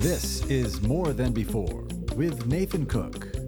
This is More Than Before with Nathan Cook.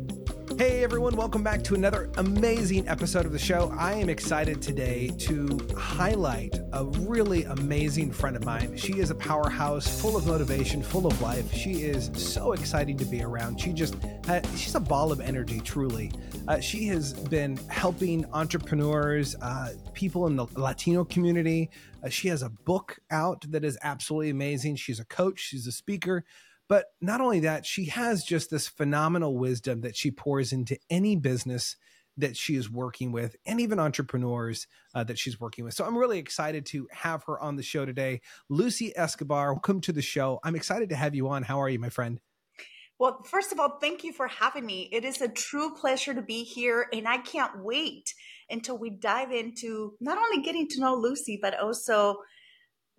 Hey everyone, welcome back to another amazing episode of the show. I am excited today to highlight a really amazing friend of mine. She is a powerhouse, full of motivation, full of life. She is so exciting to be around. She just, uh, she's a ball of energy, truly. Uh, she has been helping entrepreneurs, uh, people in the Latino community. Uh, she has a book out that is absolutely amazing. She's a coach, she's a speaker. But not only that, she has just this phenomenal wisdom that she pours into any business that she is working with and even entrepreneurs uh, that she's working with. So I'm really excited to have her on the show today. Lucy Escobar, welcome to the show. I'm excited to have you on. How are you, my friend? Well, first of all, thank you for having me. It is a true pleasure to be here, and I can't wait until we dive into not only getting to know Lucy, but also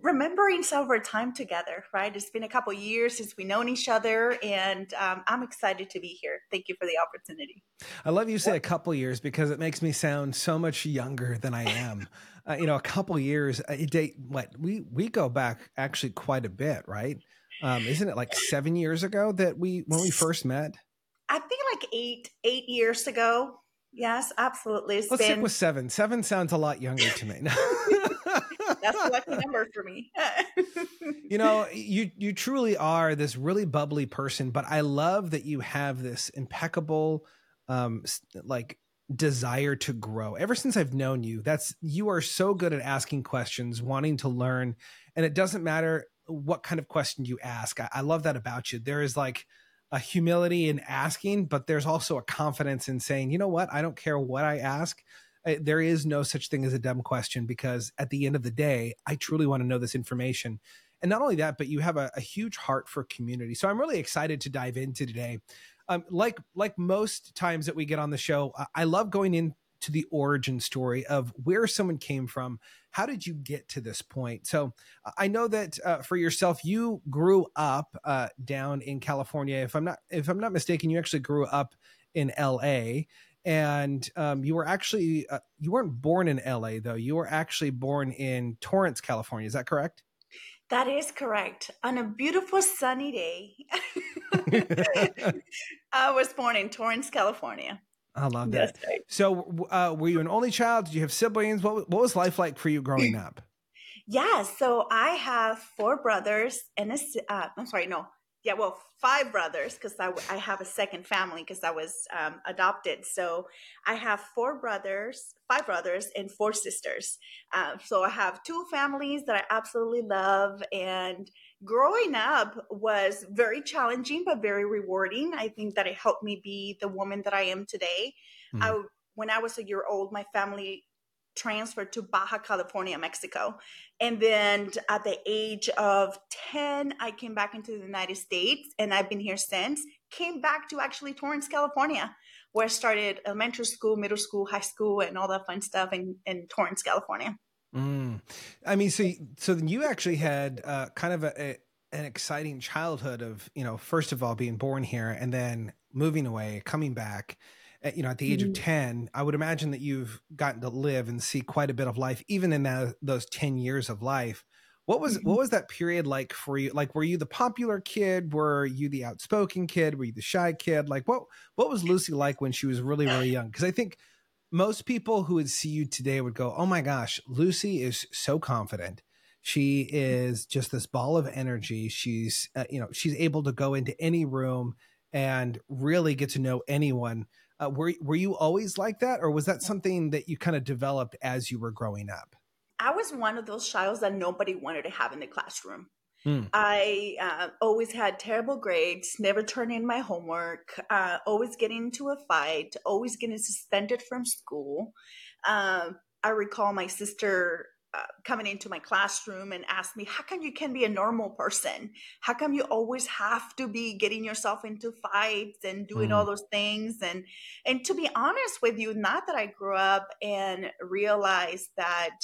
remembering some of our time together, right? It's been a couple years since we've known each other, and um, I'm excited to be here. Thank you for the opportunity. I love you say a couple years because it makes me sound so much younger than I am. uh, you know, a couple years, uh, date what we we go back actually quite a bit, right? Um, isn't it like seven years ago that we when we first met? I think like eight eight years ago. Yes, absolutely. It's Let's been... stick with seven. Seven sounds a lot younger to me. That's a lucky number for me. you know, you you truly are this really bubbly person, but I love that you have this impeccable um like desire to grow. Ever since I've known you, that's you are so good at asking questions, wanting to learn, and it doesn't matter what kind of question you ask. I, I love that about you. There is like a humility in asking, but there's also a confidence in saying, you know what, I don't care what I ask there is no such thing as a dumb question because at the end of the day, I truly want to know this information. And not only that, but you have a, a huge heart for community. So I'm really excited to dive into today. Um, like like most times that we get on the show, I love going into the origin story of where someone came from. How did you get to this point? So I know that uh, for yourself, you grew up uh, down in California. If I'm not if I'm not mistaken, you actually grew up in L.A and um, you were actually uh, you weren't born in LA though. You were actually born in Torrance, California. Is that correct? That is correct. On a beautiful sunny day, I was born in Torrance, California. I love that. Right. So, uh, were you an only child? Did you have siblings? What what was life like for you growing up? Yeah, so I have four brothers and a. Uh, I'm sorry, no, yeah, well, five brothers because I, I have a second family because I was um, adopted. So I have four brothers, five brothers, and four sisters. Uh, so I have two families that I absolutely love. And growing up was very challenging, but very rewarding. I think that it helped me be the woman that I am today. Mm-hmm. I, when I was a year old, my family transferred to Baja California, Mexico. And then at the age of 10, I came back into the United States and I've been here since. Came back to actually Torrance, California, where I started elementary school, middle school, high school, and all that fun stuff in, in Torrance, California. Mm. I mean, so so then you actually had uh, kind of a, a, an exciting childhood of you know first of all being born here and then moving away, coming back, you know, at the age mm-hmm. of 10, I would imagine that you've gotten to live and see quite a bit of life, even in that, those 10 years of life. What was mm-hmm. what was that period like for you? Like, were you the popular kid? Were you the outspoken kid? Were you the shy kid? Like, what what was Lucy like when she was really really young? Because I think most people who would see you today would go, "Oh my gosh, Lucy is so confident. She is just this ball of energy. She's uh, you know she's able to go into any room and really get to know anyone." Uh, were were you always like that, or was that something that you kind of developed as you were growing up? I was one of those childs that nobody wanted to have in the classroom. Hmm. I uh, always had terrible grades, never turned in my homework, uh, always getting into a fight, always getting suspended from school. Um, I recall my sister uh, coming into my classroom and asked me, How come you can be a normal person? How come you always have to be getting yourself into fights and doing mm. all those things? And and to be honest with you, not that I grew up and realized that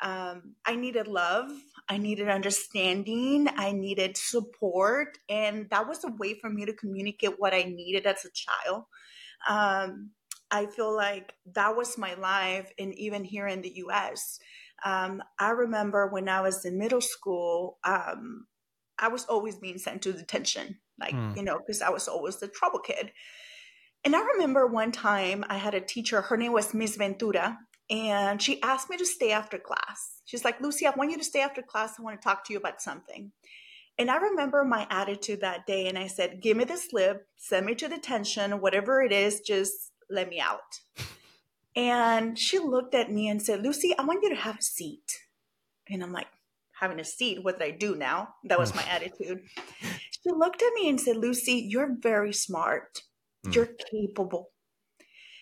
um, I needed love, I needed understanding, I needed support, and that was a way for me to communicate what I needed as a child. Um, I feel like that was my life, and even here in the US. Um, I remember when I was in middle school, um, I was always being sent to detention, like, mm. you know, because I was always the trouble kid. And I remember one time I had a teacher, her name was Miss Ventura, and she asked me to stay after class. She's like, Lucy, I want you to stay after class. I want to talk to you about something. And I remember my attitude that day, and I said, Give me the slip, send me to detention, whatever it is, just let me out. And she looked at me and said, Lucy, I want you to have a seat. And I'm like, having a seat. What did I do now? That was my attitude. She looked at me and said, Lucy, you're very smart. Mm. You're capable.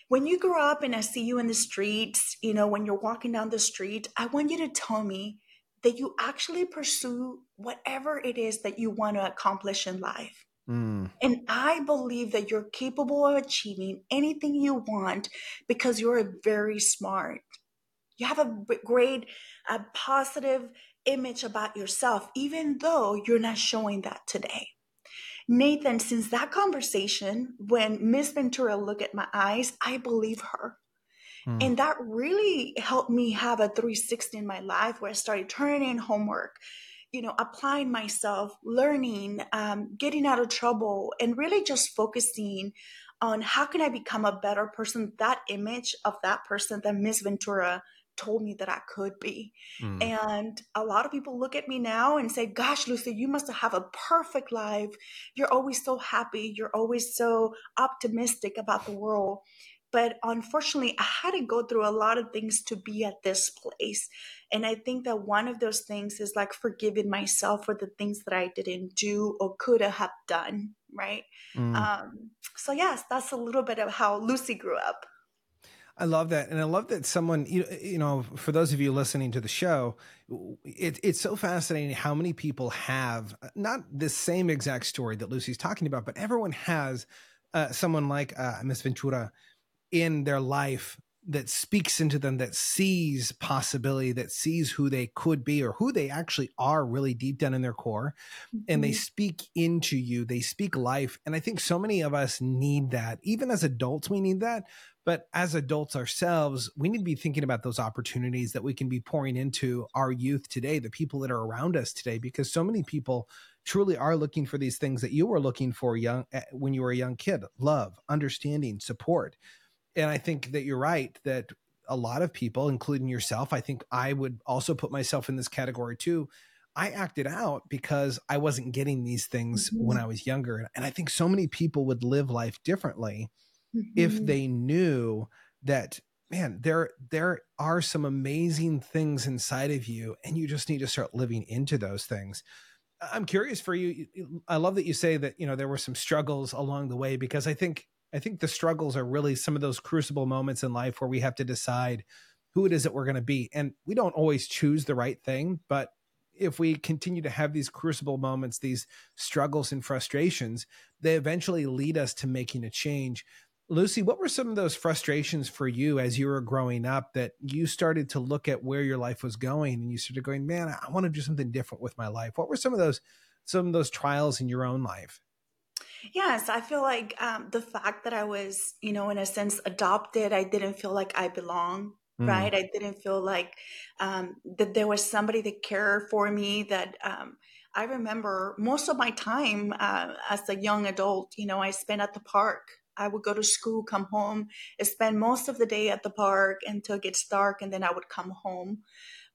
When you grow up and I see you in the streets, you know, when you're walking down the street, I want you to tell me that you actually pursue whatever it is that you want to accomplish in life. Mm. And I believe that you're capable of achieving anything you want because you're very smart. You have a great, a positive image about yourself, even though you're not showing that today. Nathan, since that conversation, when Miss Ventura looked at my eyes, I believe her. Mm. And that really helped me have a 360 in my life where I started turning in homework, you know, applying myself, learning, um, getting out of trouble, and really just focusing on how can I become a better person, that image of that person that Miss Ventura told me that I could be. Mm. And a lot of people look at me now and say, Gosh, Lucy, you must have a perfect life. You're always so happy. You're always so optimistic about the world. But unfortunately, I had to go through a lot of things to be at this place. And I think that one of those things is like forgiving myself for the things that I didn't do or could have done. Right. Mm. Um, so, yes, that's a little bit of how Lucy grew up. I love that, and I love that someone you you know for those of you listening to the show, it, it's so fascinating how many people have not the same exact story that Lucy's talking about, but everyone has uh, someone like uh, Miss Ventura in their life that speaks into them, that sees possibility, that sees who they could be or who they actually are really deep down in their core. Mm-hmm. And they mm-hmm. speak into you, they speak life. And I think so many of us need that. Even as adults, we need that. But as adults ourselves, we need to be thinking about those opportunities that we can be pouring into our youth today, the people that are around us today, because so many people truly are looking for these things that you were looking for young eh, when you were a young kid love understanding support and i think that you're right that a lot of people including yourself i think i would also put myself in this category too i acted out because i wasn't getting these things mm-hmm. when i was younger and i think so many people would live life differently mm-hmm. if they knew that man there there are some amazing things inside of you and you just need to start living into those things i'm curious for you i love that you say that you know there were some struggles along the way because i think i think the struggles are really some of those crucible moments in life where we have to decide who it is that we're going to be and we don't always choose the right thing but if we continue to have these crucible moments these struggles and frustrations they eventually lead us to making a change Lucy, what were some of those frustrations for you as you were growing up that you started to look at where your life was going and you started going, man, I want to do something different with my life? What were some of those some of those trials in your own life? Yes, I feel like um, the fact that I was, you know, in a sense adopted, I didn't feel like I belong, mm. right? I didn't feel like um, that there was somebody that cared for me. That um, I remember most of my time uh, as a young adult, you know, I spent at the park I would go to school, come home, spend most of the day at the park until it gets dark, and then I would come home,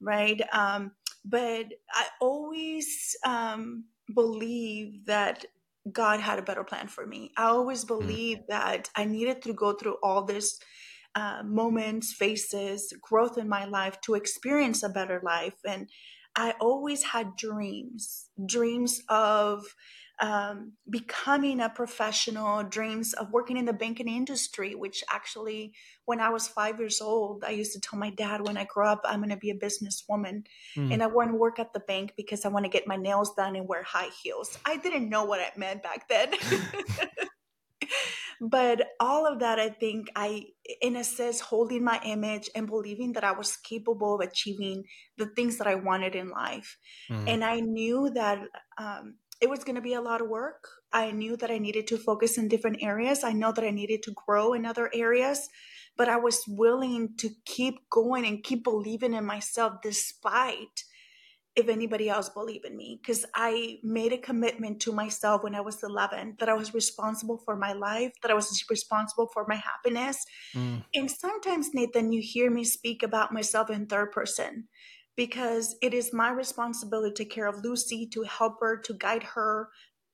right? Um, but I always um, believe that God had a better plan for me. I always hmm. believed mm. that I needed to go through all this uh, moments, phases, growth in my life to experience a better life. And I always had dreams, dreams of um, becoming a professional, dreams of working in the banking industry, which actually, when I was five years old, I used to tell my dad, when I grow up, I'm going to be a businesswoman. Mm. And I want to work at the bank because I want to get my nails done and wear high heels. I didn't know what it meant back then. but all of that, I think I, in a sense, holding my image and believing that I was capable of achieving the things that I wanted in life. Mm. And I knew that um, it was going to be a lot of work. I knew that I needed to focus in different areas. I know that I needed to grow in other areas, but I was willing to keep going and keep believing in myself despite if anybody else believed in me because I made a commitment to myself when I was 11 that I was responsible for my life, that I was responsible for my happiness. Mm. And sometimes, Nathan, you hear me speak about myself in third person because it is my responsibility to take care of Lucy, to help her, to guide her,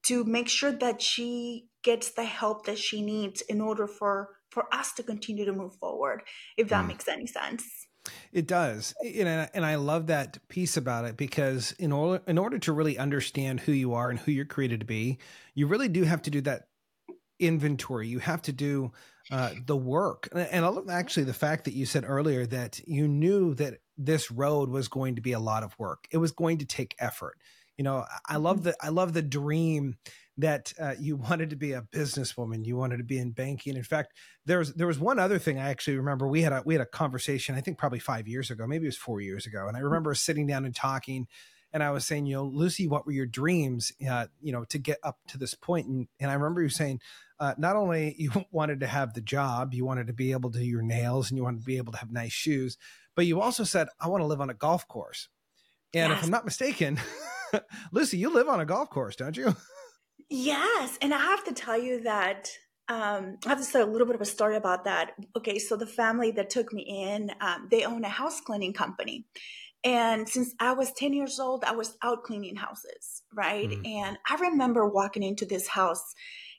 to make sure that she gets the help that she needs in order for for us to continue to move forward if that mm. makes any sense it does, and and I love that piece about it because in order in order to really understand who you are and who you're created to be, you really do have to do that inventory. You have to do uh, the work, and I love actually the fact that you said earlier that you knew that this road was going to be a lot of work. It was going to take effort. You know, I love mm-hmm. the I love the dream that uh, you wanted to be a businesswoman, you wanted to be in banking. In fact, there was there was one other thing I actually remember. We had a we had a conversation. I think probably five years ago, maybe it was four years ago, and I mm-hmm. remember sitting down and talking. And I was saying, you know, Lucy, what were your dreams, uh, you know, to get up to this point? And, and I remember you saying, uh, not only you wanted to have the job, you wanted to be able to do your nails, and you wanted to be able to have nice shoes, but you also said, I want to live on a golf course. And yes. if I'm not mistaken, Lucy, you live on a golf course, don't you? Yes. And I have to tell you that um, I have to say a little bit of a story about that. Okay, so the family that took me in, um, they own a house cleaning company. And since I was 10 years old, I was out cleaning houses, right? Mm. And I remember walking into this house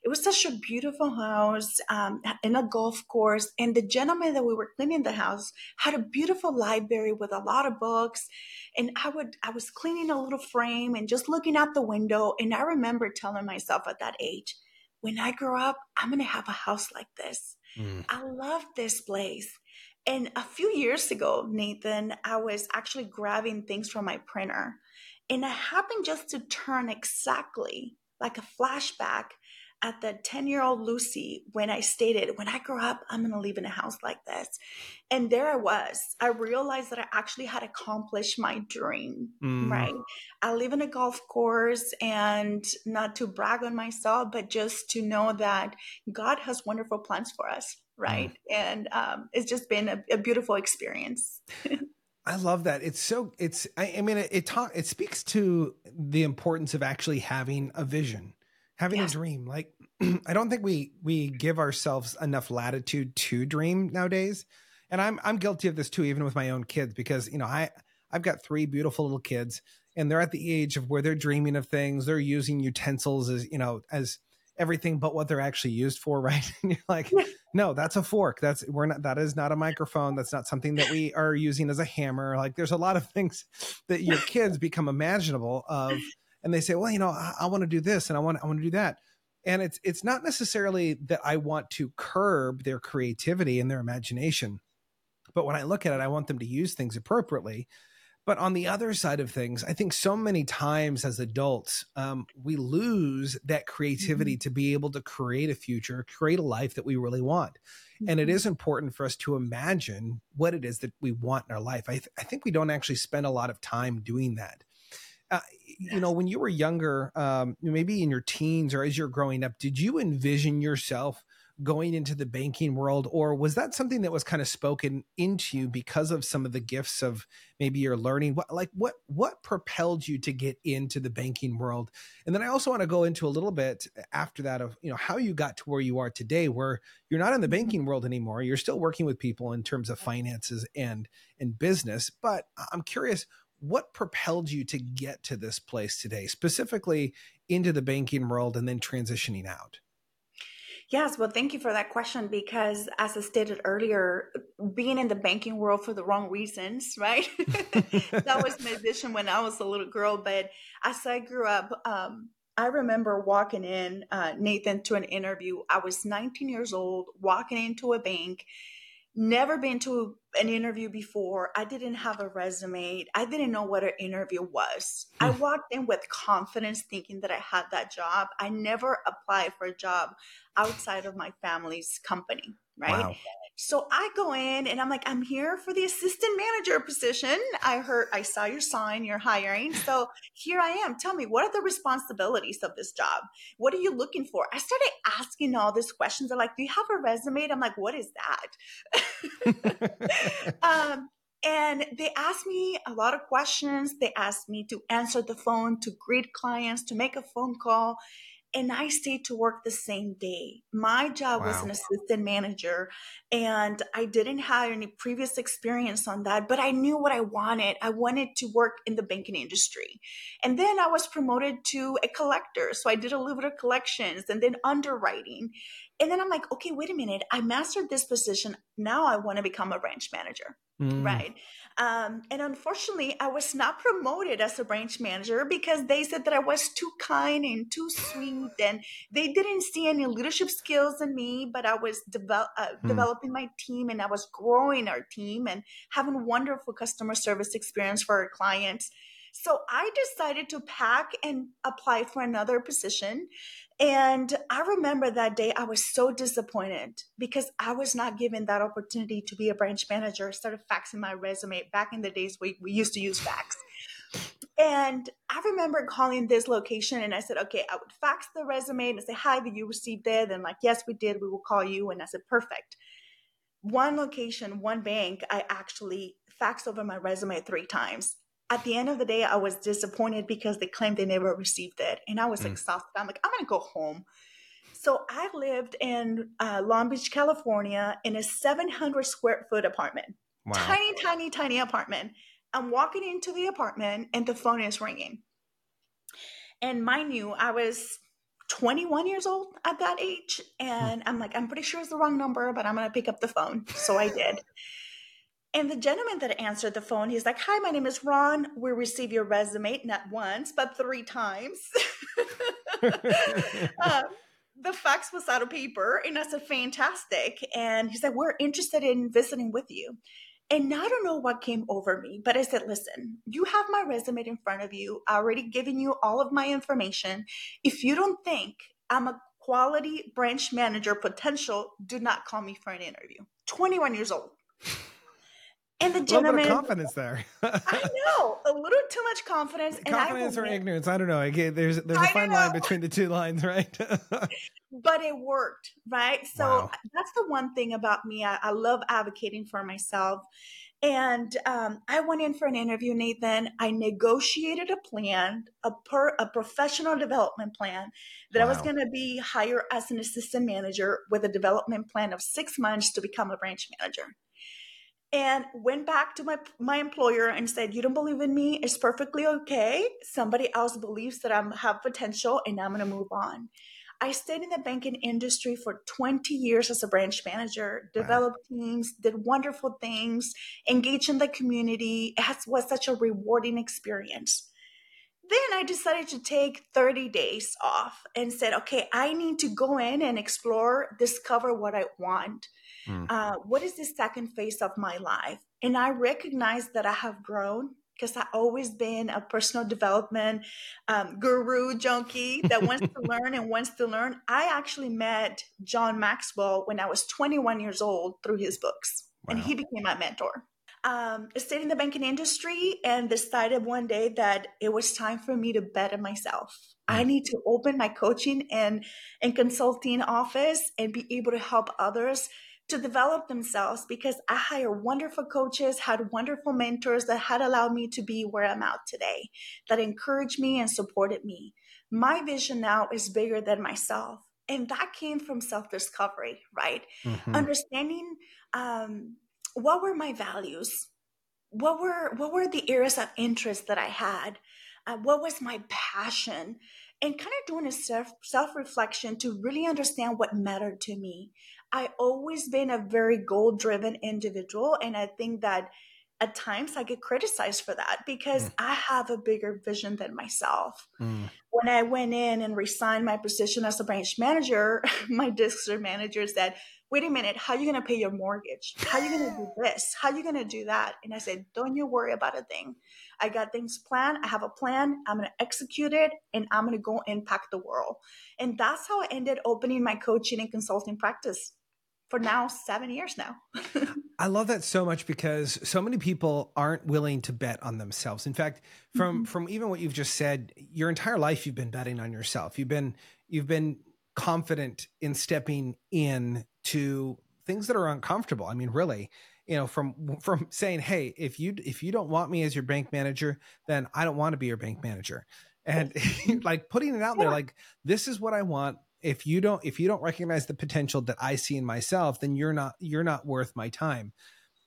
it was such a beautiful house um, in a golf course. And the gentleman that we were cleaning the house had a beautiful library with a lot of books. And I would, I was cleaning a little frame and just looking out the window. And I remember telling myself at that age, when I grow up, I'm going to have a house like this. Mm. I love this place. And a few years ago, Nathan, I was actually grabbing things from my printer. And I happened just to turn exactly like a flashback at the 10 year old Lucy when I stated, when I grow up, I'm going to live in a house like this. And there I was. I realized that I actually had accomplished my dream, mm. right? I live in a golf course and not to brag on myself, but just to know that God has wonderful plans for us, right? Mm. And um, it's just been a, a beautiful experience. I love that. It's so it's I, I mean it it, talk, it speaks to the importance of actually having a vision having yes. a dream like i don't think we we give ourselves enough latitude to dream nowadays. And i'm i'm guilty of this too even with my own kids because you know i i've got three beautiful little kids and they're at the age of where they're dreaming of things. They're using utensils as you know as everything but what they're actually used for right? And you're like no that's a fork. That's we're not that is not a microphone. That's not something that we are using as a hammer. Like there's a lot of things that your kids become imaginable of and they say, well, you know, I, I want to do this and I want I want to do that. And it's it's not necessarily that I want to curb their creativity and their imagination, but when I look at it, I want them to use things appropriately. But on the other side of things, I think so many times as adults, um, we lose that creativity mm-hmm. to be able to create a future, create a life that we really want. Mm-hmm. And it mm-hmm. important for us to imagine what it is that we want in our life. I, th- I think we don't actually spend a lot of time doing that. Uh, you know, when you were younger, um, maybe in your teens or as you're growing up, did you envision yourself going into the banking world, or was that something that was kind of spoken into you because of some of the gifts of maybe your learning? What, like, what what propelled you to get into the banking world? And then I also want to go into a little bit after that of you know how you got to where you are today, where you're not in the mm-hmm. banking world anymore. You're still working with people in terms of finances and and business. But I'm curious what propelled you to get to this place today, specifically into the banking world and then transitioning out? Yes, well, thank you for that question because, as I stated earlier, being in the banking world for the wrong reasons, right? that was my vision when I was a little girl. But as I grew up, um, I remember walking in, uh, Nathan, to an interview. I was 19 years old, walking into a bank never been to an interview before. I didn't have a resume. I didn't know what an interview was. I hmm. walked in with confidence thinking that I had that job. I never applied for a job outside of my family's company, right? Wow. So I go in and I'm like, I'm here for the assistant manager position. I heard, I saw your sign, you're hiring. So here I am. Tell me, what are the responsibilities of this job? What are you looking for? I started asking all these questions. They're like, Do you have a resume? I'm like, What is that? um, And they asked me a lot of questions. They asked me to answer the phone, to greet clients, to make a phone call and I stayed to work the same day. My job wow. was an assistant manager, and I didn't have any previous experience on that, but I knew what I wanted. I wanted to work in the banking industry. And then I was promoted to a collector. So I did a little bit of collections and then underwriting. And then I'm like, okay, wait a minute. I mastered this position. Now I want to become a branch manager. Mm. Right. Um, and unfortunately, I was not promoted as a branch manager because they said that I was too kind and too sweet, and they didn't see any leadership skills in me. But I was devel- uh, mm. developing my team, and I was growing our team and having wonderful customer service experience for our clients. So I decided to pack and apply for another position. And I remember that day I was so disappointed because I was not given that opportunity to be a branch manager. I started faxing my resume back in the days we, we used to use fax. And I remember calling this location and I said, okay, I would fax the resume and I say, hi, did you receive it? And like, yes, we did. We will call you. And I said, perfect. One location, one bank, I actually faxed over my resume three times at the end of the day, I was disappointed because they claimed they never received it. And I was mm. exhausted. I'm like, I'm going to go home. So I lived in uh, Long Beach, California, in a 700 square foot apartment. Wow. Tiny, tiny, tiny apartment. I'm walking into the apartment and the phone is ringing. And mind you, I was 21 years old at that age. And I'm like, I'm pretty sure it's the wrong number, but I'm going to pick up the phone. So I did. And the gentleman that answered the phone, he's like, Hi, my name is Ron. We receive your resume not once, but three times. uh, the fax was out of paper. And I said, Fantastic. And he said, We're interested in visiting with you. And I don't know what came over me, but I said, Listen, you have my resume in front of you. I already given you all of my information. If you don't think I'm a quality branch manager potential, do not call me for an interview. 21 years old. And the gentleman, confidence there. I know a little too much confidence. confidence or ignorance. I don't know. There's there's a fine line between the two lines, right? but it worked, right? So wow. that's the one thing about me. I, I love advocating for myself. And um, I went in for an interview, Nathan. I negotiated a plan, a per a professional development plan that wow. I was going to be hired as an assistant manager with a development plan of six months to become a branch manager and went back to my my employer and said you don't believe in me. It's perfectly okay. Somebody else believes that i have potential and i'm going to move on. I stayed in the banking industry for 20 years as a branch manager developed wow. teams did wonderful things engaged in the community. It was such a rewarding experience. Then I decided to take 30 days off and said, okay, I need to go in and explore, discover what I want. Mm. Uh, what is the second phase of my life? And I recognize that I have grown because I've always been a personal development um, guru junkie that wants to learn and wants to learn. I actually met John Maxwell when I was 21 years old through his books, wow. and he became my mentor. Um, I stayed in the banking industry and decided one day that it was time for me to better myself. I mm. need to open my coaching and, and consulting office and be able to help others to develop themselves because I hired wonderful coaches, had wonderful mentors that had allowed me to be where I'm at today, that encouraged me and supported me. My vision now is bigger than myself. And that came from self discovery, right? Mm-hmm. Understanding um, what were my values? What were what were the areas of interest that I had? Uh, what was my passion? And kind of doing a self self reflection to really understand what mattered to me. I always been a very goal driven individual. And I think that at times I get criticized for that because mm. I have a bigger vision than myself. Mm. When I went in and resigned my position as a branch manager, my district manager said, wait a minute, how are you going to pay your mortgage? How are you going to do this? How are you going to do that? And I said, don't you worry about a thing. I got things planned. I have a plan. I'm going to execute it and I'm going to go impact the world. And that's how I ended opening my coaching and consulting practice for now seven years now. I love that so much because so many people aren't willing to bet on themselves. In fact, from mm-hmm. from even what you've just said, your entire life you've been betting on yourself. You've been you've been confident in stepping in to things that are uncomfortable. I mean, really, you know from from saying hey if you if you don't want me as your bank manager then i don't want to be your bank manager. And like putting it out there like this is what i want. If you don't if you don't recognize the potential that i see in myself then you're not you're not worth my time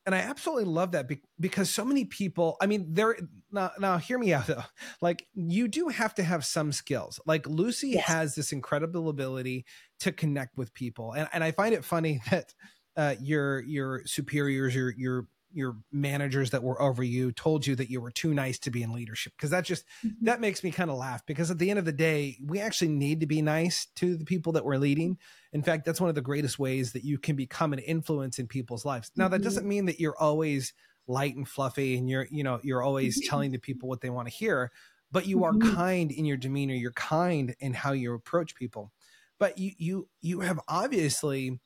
and i absolutely love that because so many people i mean there now, now hear me out though. Like you do have to have some skills. Like lucy yes. has this incredible ability to connect with people. And, and i find it funny that uh, your your superiors your your your managers that were over you told you that you were too nice to be in leadership because that just mm-hmm. that makes me kind of laugh because at the end of the day we actually need to be nice to the people that we're leading in fact that's one of the greatest ways that you can become an influence in people's lives now that mm-hmm. doesn't mean that you're always light and fluffy and you're you know you're always mm-hmm. telling the people what they want to hear but you are mm-hmm. kind in your demeanor you're kind in how you approach people but you you you have obviously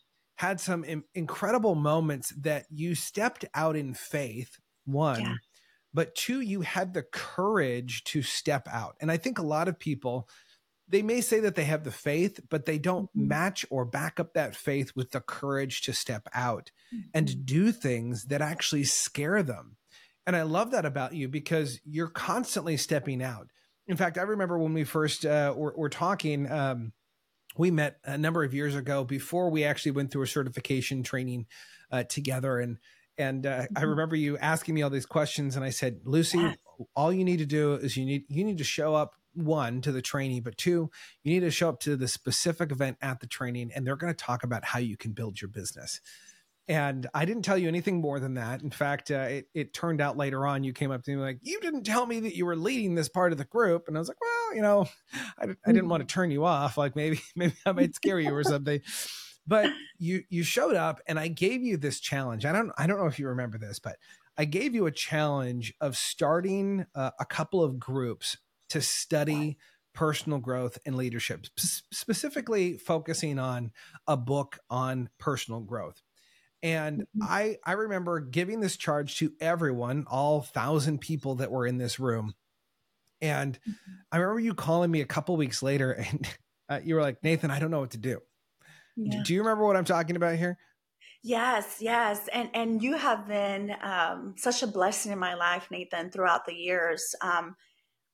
had some Im- incredible moments that you stepped out in faith, one, yeah. but two, you had the courage to step out. And I think a lot of people, they may say that they have the faith, but they don't mm-hmm. match or back up that faith with the courage to step out mm-hmm. and do things that actually scare them. And I love that about you because you're constantly stepping out. In fact, I remember when we first uh, were, were talking, um, we met a number of years ago before we actually went through a certification training uh, together. And and uh, I mm-hmm. remember you asking me all these questions and I said Lucy all you need to do is you need you need to show up one to the training but two you need to show up to the specific event at the training and they're going to talk about how you can build your business and I didn't tell you anything more than that. In fact, uh, it, it turned out later on you came up to me like, you didn't tell me that you were leading this part of the group. And I was like, well, you know, I, I didn't want to turn you off. Like maybe, maybe I might scare you or something. But you, you showed up and I gave you this challenge. I don't, I don't know if you remember this, but I gave you a challenge of starting uh, a couple of groups to study personal growth and leadership, specifically focusing on a book on personal growth. And mm-hmm. I I remember giving this charge to everyone, all thousand people that were in this room. And mm-hmm. I remember you calling me a couple weeks later, and uh, you were like, Nathan, I don't know what to do. Yeah. Do you remember what I'm talking about here? Yes, yes, and and you have been um, such a blessing in my life, Nathan, throughout the years. Um,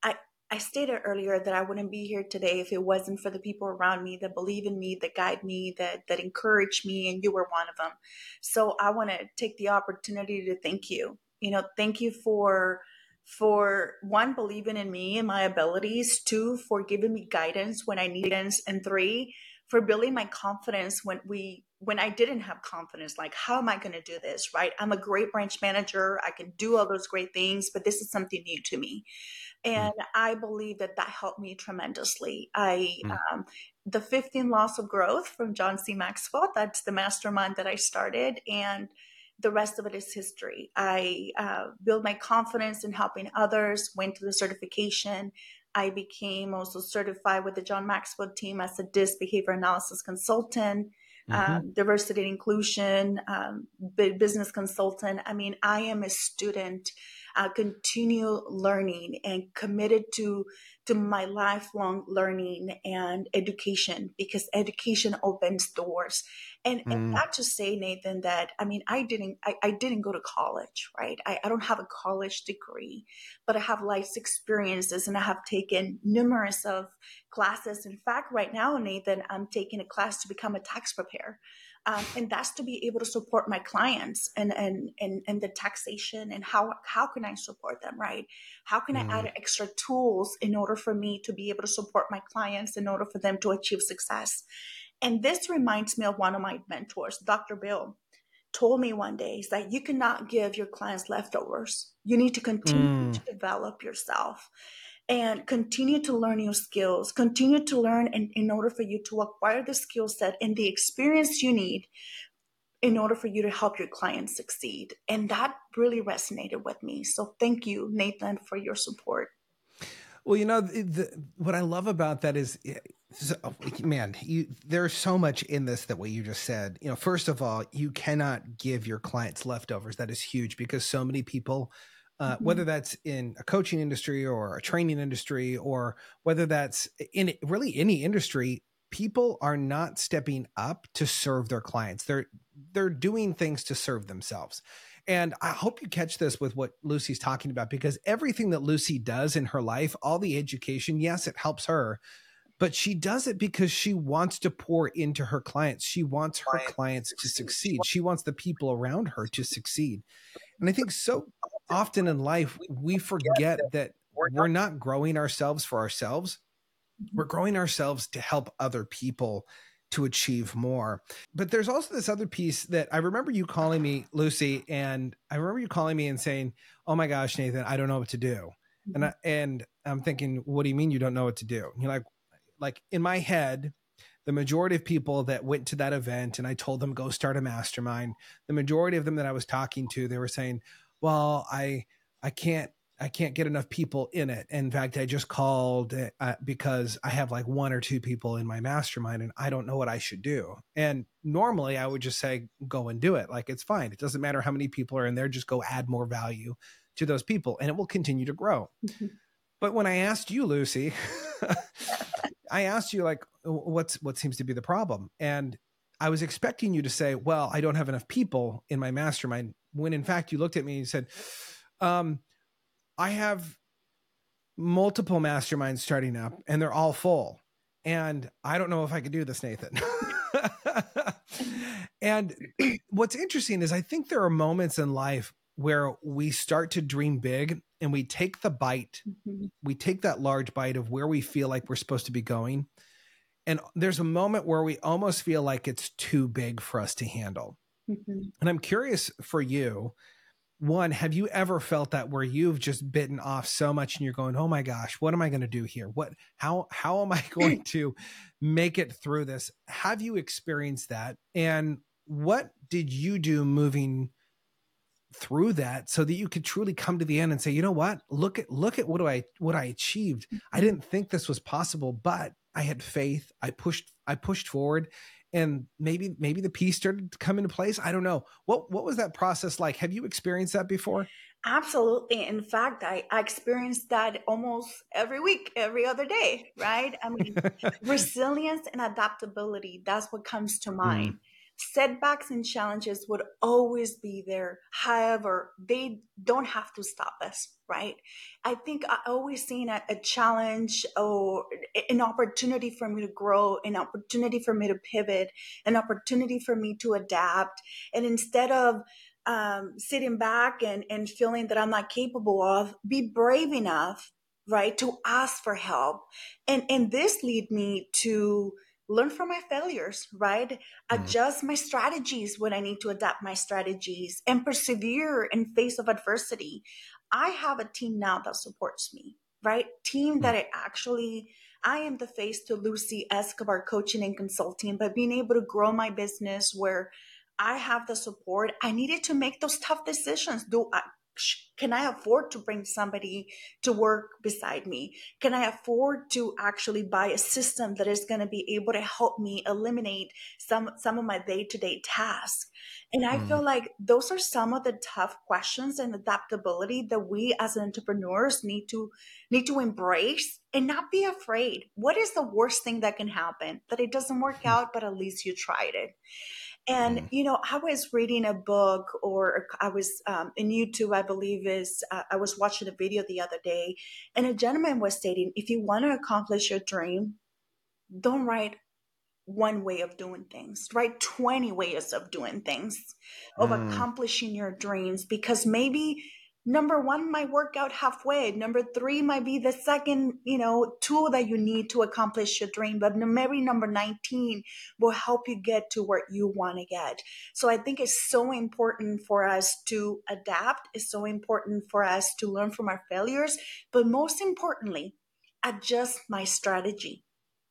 I stated earlier that I wouldn't be here today if it wasn't for the people around me that believe in me, that guide me, that that encourage me, and you were one of them. So I want to take the opportunity to thank you. You know, thank you for for one believing in me and my abilities, two for giving me guidance when I needed guidance, and three for building my confidence when we when I didn't have confidence, like, how am I going to do this? Right? I'm a great branch manager. I can do all those great things, but this is something new to me. Mm. And mm. I believe that that helped me tremendously. I, mm. um, the 15 Laws of Growth from John C. Maxwell, that's the mastermind that I started. And the rest of it is history. I uh, built my confidence in helping others, went to the certification. I became also certified with the John Maxwell team as a DISC behavior analysis consultant. Mm-hmm. Um, diversity and inclusion, um, business consultant. I mean, I am a student uh, continue learning and committed to to my lifelong learning and education because education opens doors. And, mm. and not to say nathan that i mean i didn't i, I didn't go to college right? I, I don't have a college degree but i have life's experiences and i have taken numerous of classes. In fact right now nathan i'm taking a class to become a tax preparer um, and that's to be able to support my clients and and and, and the taxation and how how can i support them right how can mm. i add mm. extra tools in order for me to be able to support my clients in order for them to achieve success and this reminds me of one of my mentors dr bill told me one day is that you cannot give your clients leftovers you need to continue mm. to develop yourself and continue to learn new skills, continue to learn in, in order for you to acquire the skill set and the experience you need in order for you to help your clients succeed. And that really resonated with me. So thank you, Nathan, for your support. Well, you know, the, the, what I love about that is, eh, man, you, there's so much in this that what you just said. You know, first of all, you cannot give your clients leftovers. That is huge because so many people uh, mm-hmm. whether that's in a coaching industry or a training industry, or whether that's in really any industry, people are not stepping up to serve their clients. They're they're doing things to serve themselves. And I hope you catch this with what Lucy's talking about because everything that Lucy does in her life, all the education, yes, it helps her, but she does it because she wants to pour into her clients. She wants her clients to succeed. She wants the people around her to succeed. And I think so often in life, we forget that we're not growing ourselves for ourselves. We're mm-hmm. growing ourselves to help other people to achieve more. But there's also this other piece that I remember you calling me, Lucy, and I remember you calling me and saying, "Oh my gosh, Nathan, I don't know what to do." And I, mm-hmm. and I'm thinking, "What do you mean you don't know what to do?" And you're like, like in my head, the majority of people that went to that event and I told them go start a mastermind, the majority of them that I was talking to, they were saying, "Well, I I can't I can't get enough people in it. In fact, I just called uh, because I have like one or two people in my mastermind and I don't know what I should do. And normally I would just say, go and do it. Like it's fine. It doesn't matter how many people are in there, just go add more value to those people and it will continue to grow. Mm-hmm. But when I asked you, Lucy, I asked you like, what's what seems to be the problem? And I was expecting you to say, well, I don't have enough people in my mastermind. When in fact you looked at me and said, um, I have multiple masterminds starting up and they're all full. And I don't know if I could do this, Nathan. and what's interesting is I think there are moments in life where we start to dream big and we take the bite, mm-hmm. we take that large bite of where we feel like we're supposed to be going. And there's a moment where we almost feel like it's too big for us to handle. Mm-hmm. And I'm curious for you one, have you ever felt that where you've just bitten off so much and you're going, oh my gosh, what am I going to do here? What, how, how am I going to make it through this? Have you experienced that? And what did you do moving through that so that you could truly come to the end and say, you know what, look at, look at what do I, what I achieved. I mm-hmm. didn't think this was possible, but I had faith. I pushed, I pushed forward and maybe maybe the piece started to come into place. I don't know. What what was that process like? Have you experienced that before? Absolutely. In fact i, I experienced that almost every week every other day right? I mean resilience and adaptability that's what comes to mind. mm setbacks and challenges would always be there. However, they don't have to stop us, right? I think I always seen a, a, challenge or an opportunity for me to grow, an opportunity for me to pivot, an opportunity for me to adapt. And instead of um, sitting back and, and feeling that I'm not capable of, be brave enough, right, to ask for help. And and this lead me to learn from my failures, right? Mm-hmm. Adjust my strategies when I need to adapt my strategies and persevere in face of adversity. I have a team now that supports me, right? Team mm-hmm. that I actually I am the face to Lucy Escobar coaching and consulting, but being able to grow my business where I have the support. I needed to make those tough decisions. Do I, can I afford to bring somebody to work beside me? Can I afford to actually buy a system that is going to be able to help me eliminate some some of my day-to-day tasks? And I mm. feel like those are some of the tough questions and adaptability that we as entrepreneurs need to need to embrace and not be afraid. What is the worst thing that can happen? That it doesn't work hmm. out, but at least you tried it. And, mm. you know, I was reading a book or I was um, in YouTube, I believe is, uh, I was watching a video the other day and a gentleman was stating, if you want to accomplish your dream, don't write one way of doing things, write 20 ways of doing things, of mm. accomplishing your dreams, because maybe number one might work out halfway. Number three might be the second you know tool that you need to accomplish your dream but maybe number 19 will help you get to where you want to get. So i think it's so important for us to adapt. It's so important for us to learn from our failures but most importantly adjust my strategy.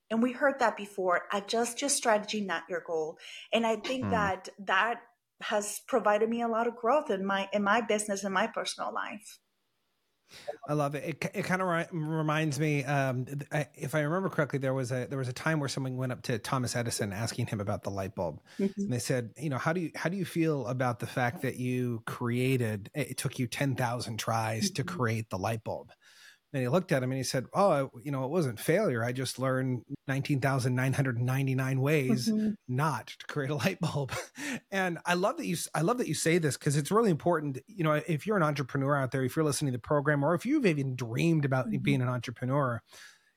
And we heard that before adjust your strategy not your goal. And i think mm. that that has provided me a lot of growth in my in my business and my personal life. I love it. It, it kind of re- reminds me, um, I, if I remember correctly, there was a there was a time where someone went up to Thomas Edison asking him about the light bulb, mm-hmm. and they said, you know, how do you how do you feel about the fact that you created? It took you ten thousand tries mm-hmm. to create the light bulb, And he looked at him and he said, "Oh, you know, it wasn't failure. I just learned 19,999 ways mm-hmm. not to create a light bulb." and I love that you I love that you say this because it's really important, you know, if you're an entrepreneur out there, if you're listening to the program or if you've even dreamed about mm-hmm. being an entrepreneur,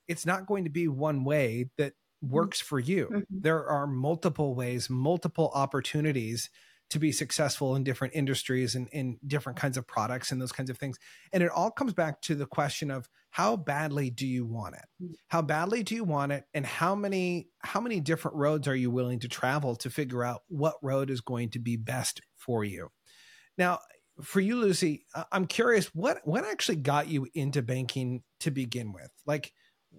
it's not going to be one way that mm-hmm. works for you. Mm-hmm. There are multiple ways, multiple opportunities to be successful in different industries and in different kinds of products and those kinds of things. And it all comes back to the question of how badly do you want it? Mm. How badly do you want it? And how many how many different roads are you willing to travel to figure out what road is going to be best for you? Now, for you, Lucy, I'm curious what what actually got you into banking to begin with? Like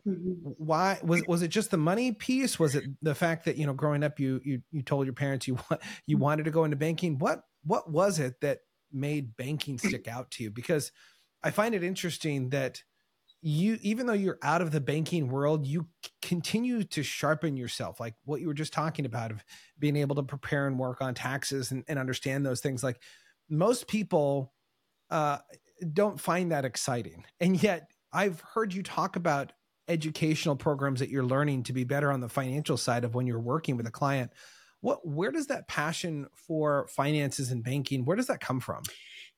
Mm-hmm. Why was was it just the money piece? Was it the fact that you know growing up you you you told your parents you want you mm-hmm. wanted to go into banking? What what was it that made banking stick out to you? Because I find it interesting that you even though you're out of the banking world you continue to sharpen yourself like what you were just talking about of being able to prepare and work on taxes and, and understand those things like most people uh, don't find that exciting and yet i've heard you talk about educational programs that you're learning to be better on the financial side of when you're working with a client what where does that passion for finances and banking where does that come from?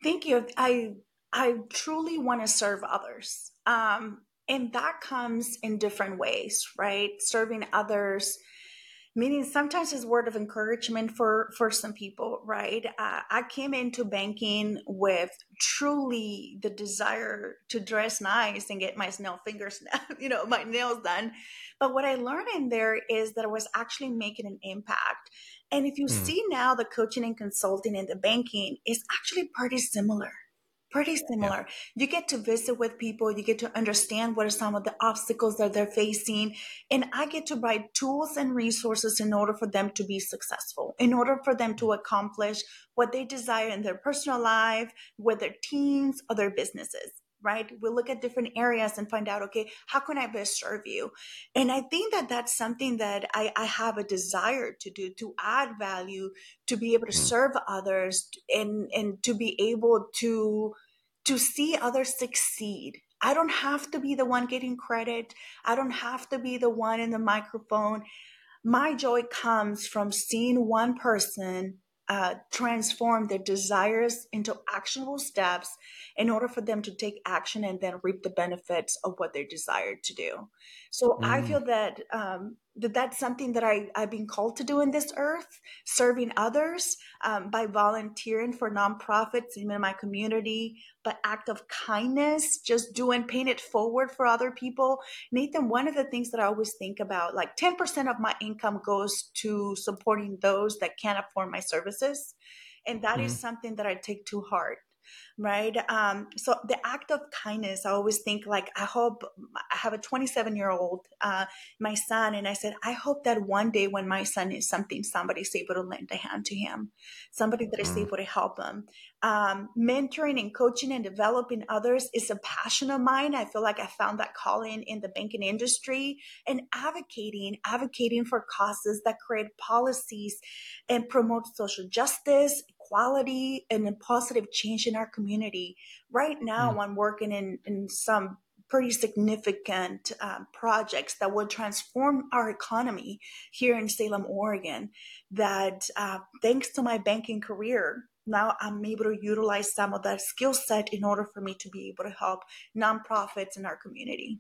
Thank you. I i truly want to serve others. Um and that comes in different ways right? Serving others meaning sometimes it's word of encouragement for for some people right? Uh, i came into banking with truly the desire to dress nice and get my nail fingers you know my nails done. But what i learned in there is that i was actually making an impact. And if you mm. see now the coaching and consulting and the banking is actually pretty similar pretty similar. Yeah. You get to visit with people, you get to understand what are some of the obstacles that they're facing, and I get to provide tools and resources in order for them to be successful, in order for them to accomplish what they desire in their personal life, with their teams or their businesses right? We look at different areas and find out, okay, how can I best serve you? And I think that that's something that I, I have a desire to do, to add value, to be able to mm. serve others and, and to be able to, to see others succeed. I don't have to be the one getting credit. I don't have to be the one in the microphone. My joy comes from seeing one person uh, transform their desires into actionable steps in order for them to take action and then reap the benefits of what they desired to do. So mm. I feel that um, that that's something that I, I've been called to do in this earth, serving others um, by volunteering for nonprofits even in my community, but act of kindness, just doing, paying it forward for other people. Nathan, one of the things that I always think about, like 10% of my income goes to supporting those that can't afford my services. And that mm-hmm. is something that I take to heart right? Um, so the act of kindness, I always think like, I hope I have a 27 year old, uh, my son, and I said, I hope that one day when my son is something, somebody's able to lend a hand to him, somebody that is mm. able to help him. Um, mentoring and coaching and developing others is a passion of mine. I feel like I found that calling in the banking industry and advocating, advocating for causes that create policies and promote social justice, equality and a positive change in our community. Right now, mm. I'm working in, in some pretty significant um, projects that will transform our economy here in Salem, Oregon. That uh, thanks to my banking career, now I'm able to utilize some of that skill set in order for me to be able to help nonprofits in our community.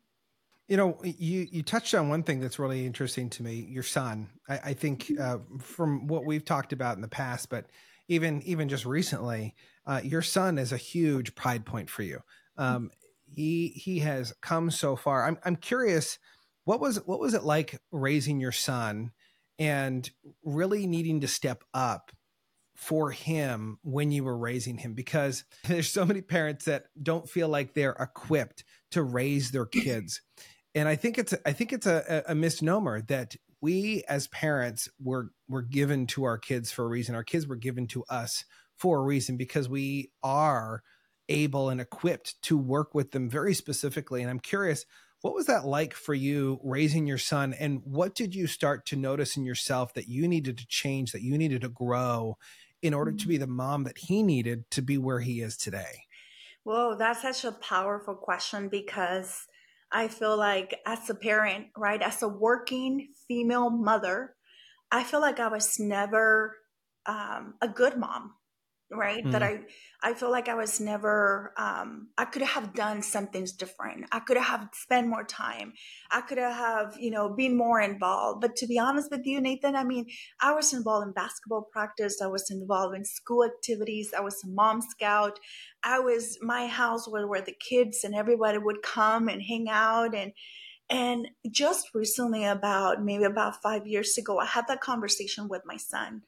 You know, you you touched on one thing that's really interesting to me. Your son, I, I think, mm-hmm. uh, from what we've talked about in the past, but even even just recently, uh, your son is a huge pride point for you. Um, he he has come so far. I'm I'm curious, what was what was it like raising your son, and really needing to step up for him when you were raising him because there's so many parents that don't feel like they're equipped to raise their kids and i think it's i think it's a, a misnomer that we as parents were were given to our kids for a reason. Our kids were given to us for a reason because we are able and equipped to work with them very specifically. And I'm curious, what was that like for you raising your son? And what did you start to notice in yourself that you needed to change, that you needed to grow in order to be mm-hmm. the mom that he needed to be where he is today? Whoa, that's such a powerful question because I feel like as a parent, right, as a working female mother, I feel like I was never um, a good mom right? Mm. that i i feel like i was never um i could have done some things different. I could have spent more time. I could have you know been more involved. But to be honest with you nathan i mean i was involved in basketball practice. I was involved in school activities. I was a mom scout. I was my house where, where the kids and everybody would come and hang out. And and just recently about maybe about five years ago i had that conversation with my son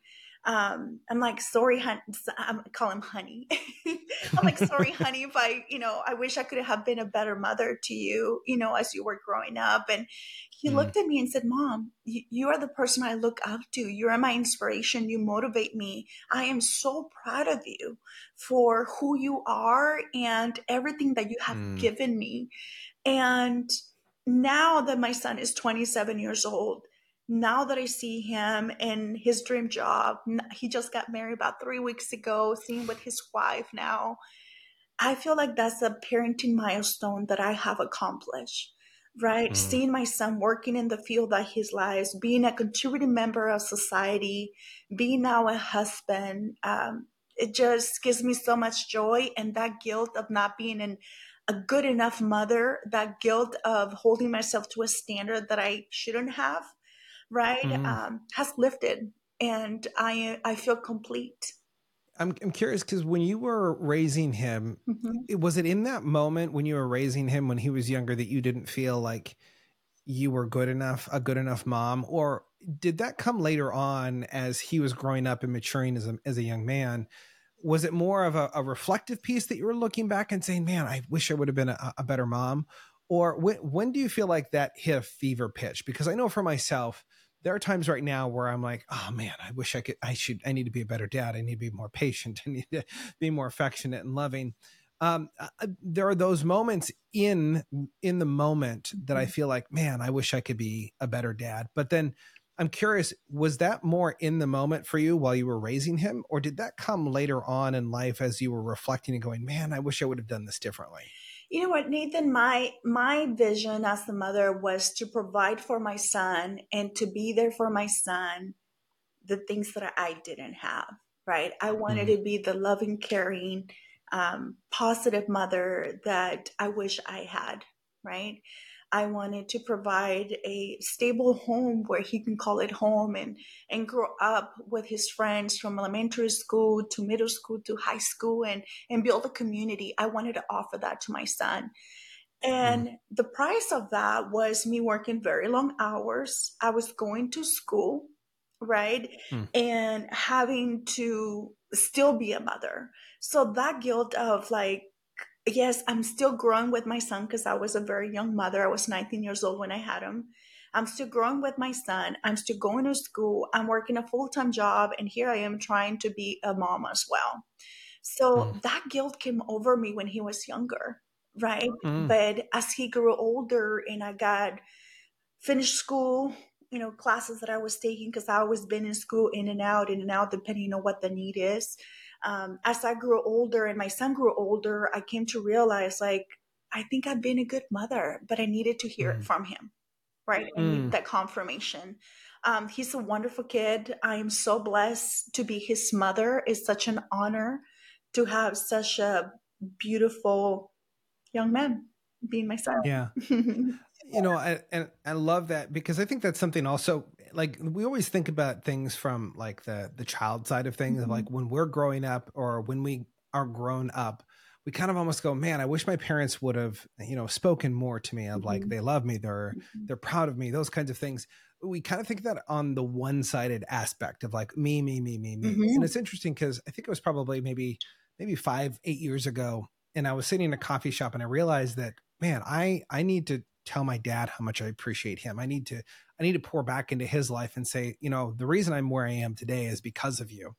um, I'm like, sorry, honey. I call him honey. I'm like, sorry, honey, if I, you know, I wish I could have been a better mother to you, you know, as you were growing up. And he mm. looked at me and said, Mom, you, you are the person I look up to. You are my inspiration. You motivate me. I am so proud of you for who you are and everything that you have mm. given me. And now that my son is 27 years old, now that I see him in his dream job, he just got married about three weeks ago, seeing with his wife now. I feel like that's a parenting milestone that I have accomplished, right? Mm. Seeing my son working in the field that he lives, being a contributing member of society, being now a husband, um, it just gives me so much joy. And that guilt of not being in a good enough mother, that guilt of holding myself to a standard that I shouldn't have, right, mm. um, has lifted, and I I feel complete. I'm I'm curious because when you were raising him, mm-hmm. was it in that moment when you were raising him when he was younger that you didn't feel like you were good enough, a good enough mom, or did that come later on as he was growing up and maturing as a as a young man? Was it more of a, a reflective piece that you were looking back and saying, "Man, I wish I would have been a, a better mom," or when when do you feel like that hit a fever pitch? Because I know for myself there are times right now where I'm like, oh man, I wish I could, I should, I need to be a better dad. I need to be more patient. I need to be more affectionate and loving. Um, uh, uh, there are those moments in in the moment that I mm-hmm. feel like, man, I wish I could be a better dad. But then I'm curious, was that more in the moment for you while you were raising him, or did that come later on in life as you were reflecting and going, man, I wish I would have done this differently? You know what nathan? My my vision as the mother was to provide for my son and to be there for my son the things that i didn't have right? I wanted mm-hmm. to be the loving caring um, positive mother that i wish i had right I wanted to provide a stable home where he can call it home and, and grow up with his friends from elementary school to middle school to high school and, and build a community. I wanted to offer that to my son. And mm. the price of that was me working very long hours. I was going to school, right? Mm. And having to still be a mother. So that guilt of like, yes, I'm still growing with my son because I was a very young mother. I was 19 years old when I had him. I'm still growing with my son. I'm still going to school. I'm working a full time job. And here I am trying to be a mom as well. So mm. that guilt came over me when he was younger, right? Mm. But as he grew older and I got finished school, you know, classes that I was taking, because I always been in school in and out, in and out, depending on what the need is um, as I grew older and my son grew older, I came to realize like, I think I've been a good mother, but I needed to hear mm. it from him, right? I need mm. that confirmation. Um, he's a wonderful kid. I am so blessed to be his mother. It's such an honor to have such a beautiful young man being my son. Yeah. you know, I, and I love that because I think that's something also like we always think about things from like the the child side of things mm-hmm. like when we're growing up or when we are grown up we kind of almost go man i wish my parents would have you know spoken more to me of mm-hmm. like they love me they're mm-hmm. they're proud of me those kinds of things we kind of think that on the one-sided aspect of like me me me me me and mm-hmm. it's interesting because i think it was probably maybe maybe five eight years ago and i was sitting in a coffee shop and i realized that man i i need to tell my dad how much I appreciate him. I need to I need to pour back into his life and say, you know, the reason I'm where I am today is because of you.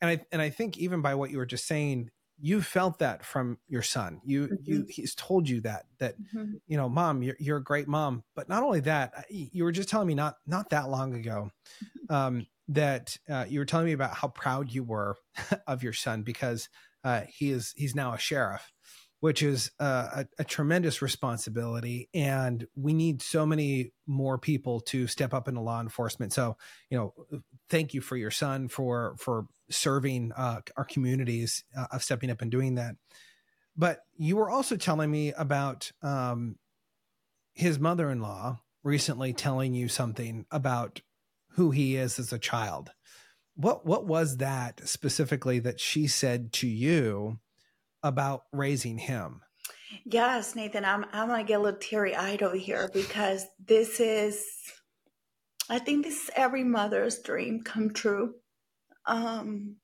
And I and I think even by what you were just saying, you felt that from your son. You mm-hmm. you he's told you that that mm-hmm. you know, mom, you're you're a great mom. But not only that, you were just telling me not not that long ago um, that uh, you were telling me about how proud you were of your son because uh, he is he's now a sheriff which is a, a, tremendous responsibility. And we need so many more people to step up into law enforcement. So, you know, thank you for your son for for serving uh, our communities uh, of stepping up and doing that. But you were also telling me about um, his mother-in-law recently telling you something about who he is as a child. What what was that specifically that she said to you about raising him? Yes, Nathan, I'm I'm gonna get a little teary eyed over here because this is I think this is every mother's dream come true. Um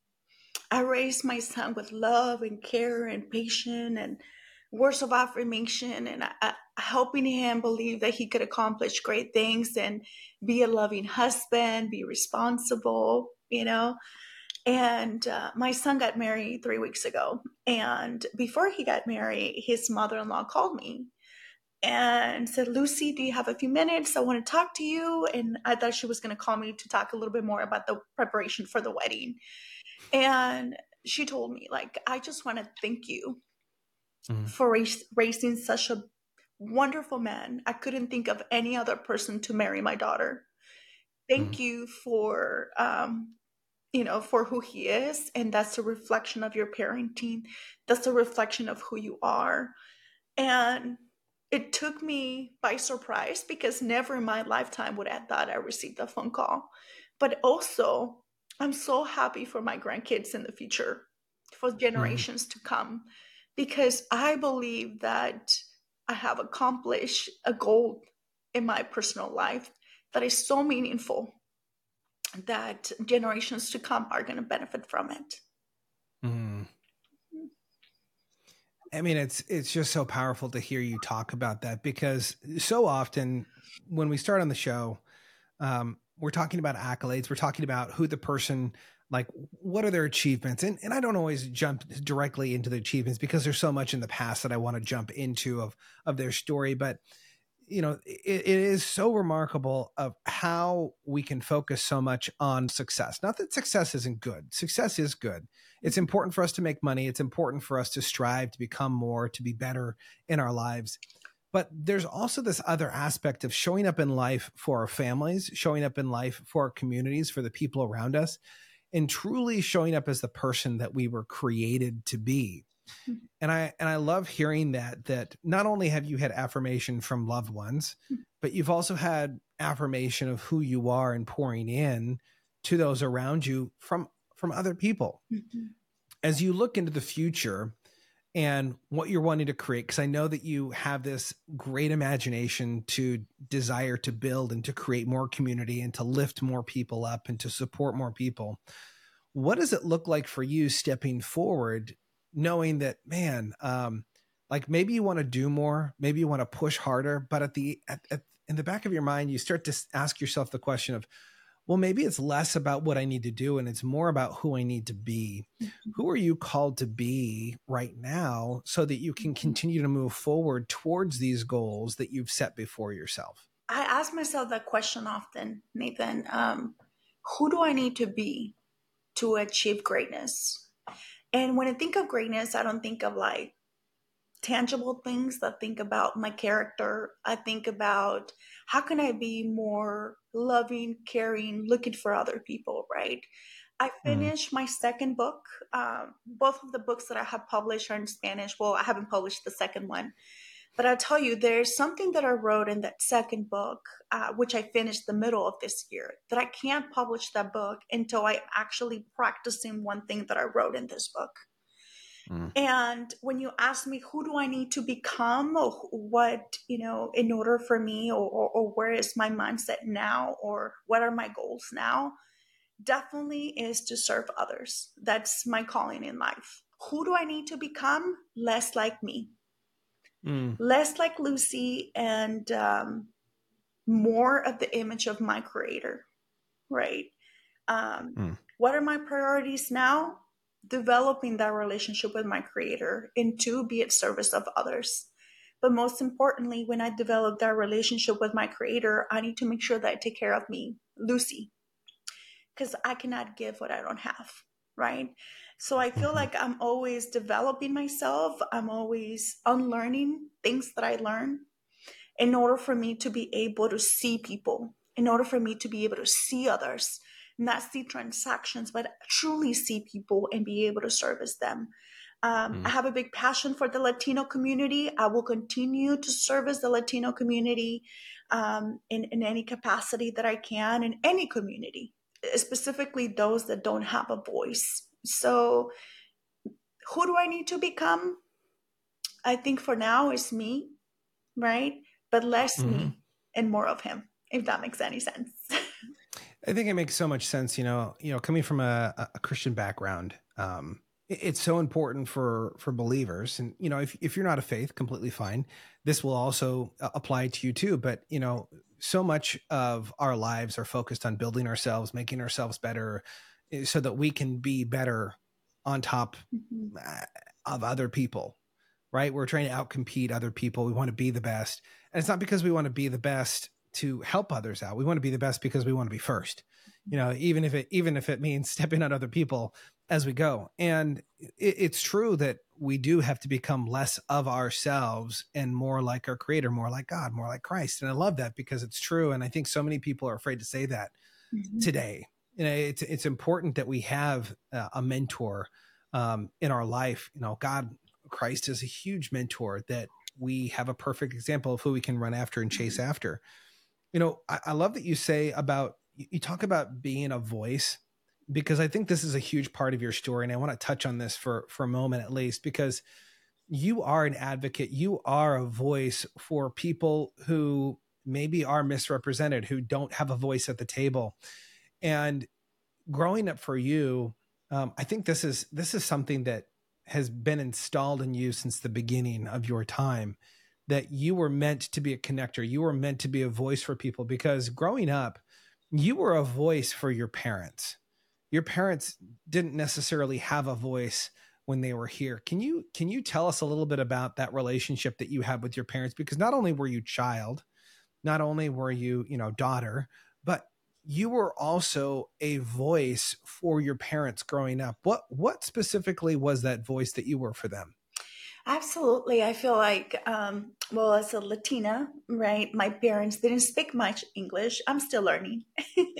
I raised my son with love and care and patience and words of affirmation and helping him believe that he could accomplish great things and be a loving husband, be responsible, you know. And uh, my son got married three weeks ago. And before he got married, his mother in law called me and said, Lucy, do you have a few minutes? I want to talk to you. And I thought she was going to call me to talk a little bit more about the preparation for the wedding. And she told me, like, I just want to thank you mm-hmm. for raising such a wonderful man. I couldn't think of any other person to marry my daughter. Thank mm-hmm. you for um, you know, for who he is. And that's a reflection of your parenting. That's a reflection of who you are. And it took me by surprise because never in my lifetime would I have thought I received a phone call. But also, I'm so happy for my grandkids in the future, for mm-hmm. generations mm-hmm. to come, because I believe that I have accomplished a goal in my personal life that is so meaningful that generations to come are going to benefit from it. Mm. I mean, it's it's just so powerful to hear you talk about that because so often when we start on the show, um, we're talking about accolades, we're talking about who the person like what are their achievements and, and i don't always jump directly into the achievements because there's so much in the past that i want to jump into of of their story but you know it, it is so remarkable of how we can focus so much on success. Not that success isn't good. Success is good. It's important for us to make money. It's important for us to strive to become more to be better in our lives. But there's also this other aspect of showing up in life for our families showing up in life for our communities for the people around us and truly showing up as the person that we were created to be. And I and I love hearing that that not only have you had affirmation from loved ones, mm-hmm. but you've also had affirmation of who you are and pouring in to those around you from from other people. Mm-hmm. As you look into the future and what you're wanting to create because I know that you have this great imagination to desire to build and to create more community and to lift more people up and to support more people. What does it look like for you stepping forward knowing that man um like maybe you want to do more maybe you want to push harder but at the at, at, in the back of your mind you start to ask yourself the question of well maybe it's less about what i need to do and it's more about who i need to be mm-hmm. who are you called to be right now so that you can mm-hmm. continue to move forward towards these goals that you've set before yourself i ask myself that question often nathan um, who do i need to be to achieve greatness and when I think of greatness, I don't think of like tangible things. I think about my character. I think about how can I be more loving, caring, looking for other people, right? I mm-hmm. finished mm. my second book. Um, both of the books that I have published are in Spanish. Well, I haven't published the second one, but I'll tell you, there's something that I wrote in that second book, uh, which I finished the middle of this year, that I can't publish that book until I'm actually practicing one thing that I wrote in this book. Mm. And when you ask me, who do I need to become, or what, you know, in order for me, or, or, or where is my mindset now, or what are my goals now, definitely is to serve others. That's my calling in life. Who do I need to become? Less like me mm. less like Lucy and um, more of the image of my creator, right? Um, mm. What are my priorities now? Developing that relationship with my creator and to be at service of others. But most importantly, when I develop that relationship with my creator, I need to make sure that I take care of me, Lucy, because I cannot give what I don't have, right? So I feel mm-hmm. like I'm always developing myself. I'm always unlearning things that I learn in order for me to be able to see people, in order for me to be able to see others, not see transactions, but truly see people and be able to service them. Um, mm. I have a big passion for the Latino community. I will continue to service the Latino community um, in, in any capacity that I can in any community, specifically those that don't have a voice. So, who do I need to become? I think for now is me, right? But less mm-hmm. me and more of him, if that makes any sense. I think it makes so much sense. You know, you know, coming from a, a Christian background, um, it's so important for for believers, and you know, if if you're not a faith, completely fine. This will also uh, apply to you too. But you know, so much of our lives are focused on building ourselves, making ourselves better, so that we can be better on top mm-hmm. Uh, of other people. Right? We're trying to outcompete other people. We want to be the best, and it's not because we want to be the best to help others out. We want to be the best because we want to be first. You know, even if it even if it means stepping on other people as we go. And it, it's true that we do have to become less of ourselves and more like our creator, more like God, more like Christ. And I love that because it's true. And I think so many people are afraid to say that mm-hmm. today. You know, it's it's important that we have a mentor um, in our life. You know, God, Christ is a huge mentor that we have a perfect example of who we can run after and chase mm-hmm. after you know, I, I love that you say about you talk about being a voice because I think this is a huge part of your story, and I want to touch on this for for a moment at least because you are an advocate, you are a voice for people who maybe are misrepresented, who don't have a voice at the table, and growing up for you, um, I think this is this is something that has been installed in you since the beginning of your time that you were meant to be a connector. You were meant to be a voice for people because growing up, you were a voice for your parents. Your parents didn't necessarily have a voice when they were here. Can you can you tell us a little bit about that relationship that you had with your parents because not only were you child, not only were you, you know, daughter, but you were also a voice for your parents growing up. What what specifically was that voice that you were for them? Absolutely. I feel like, um, well, as a Latina, right, my parents didn't speak much English. I'm still learning,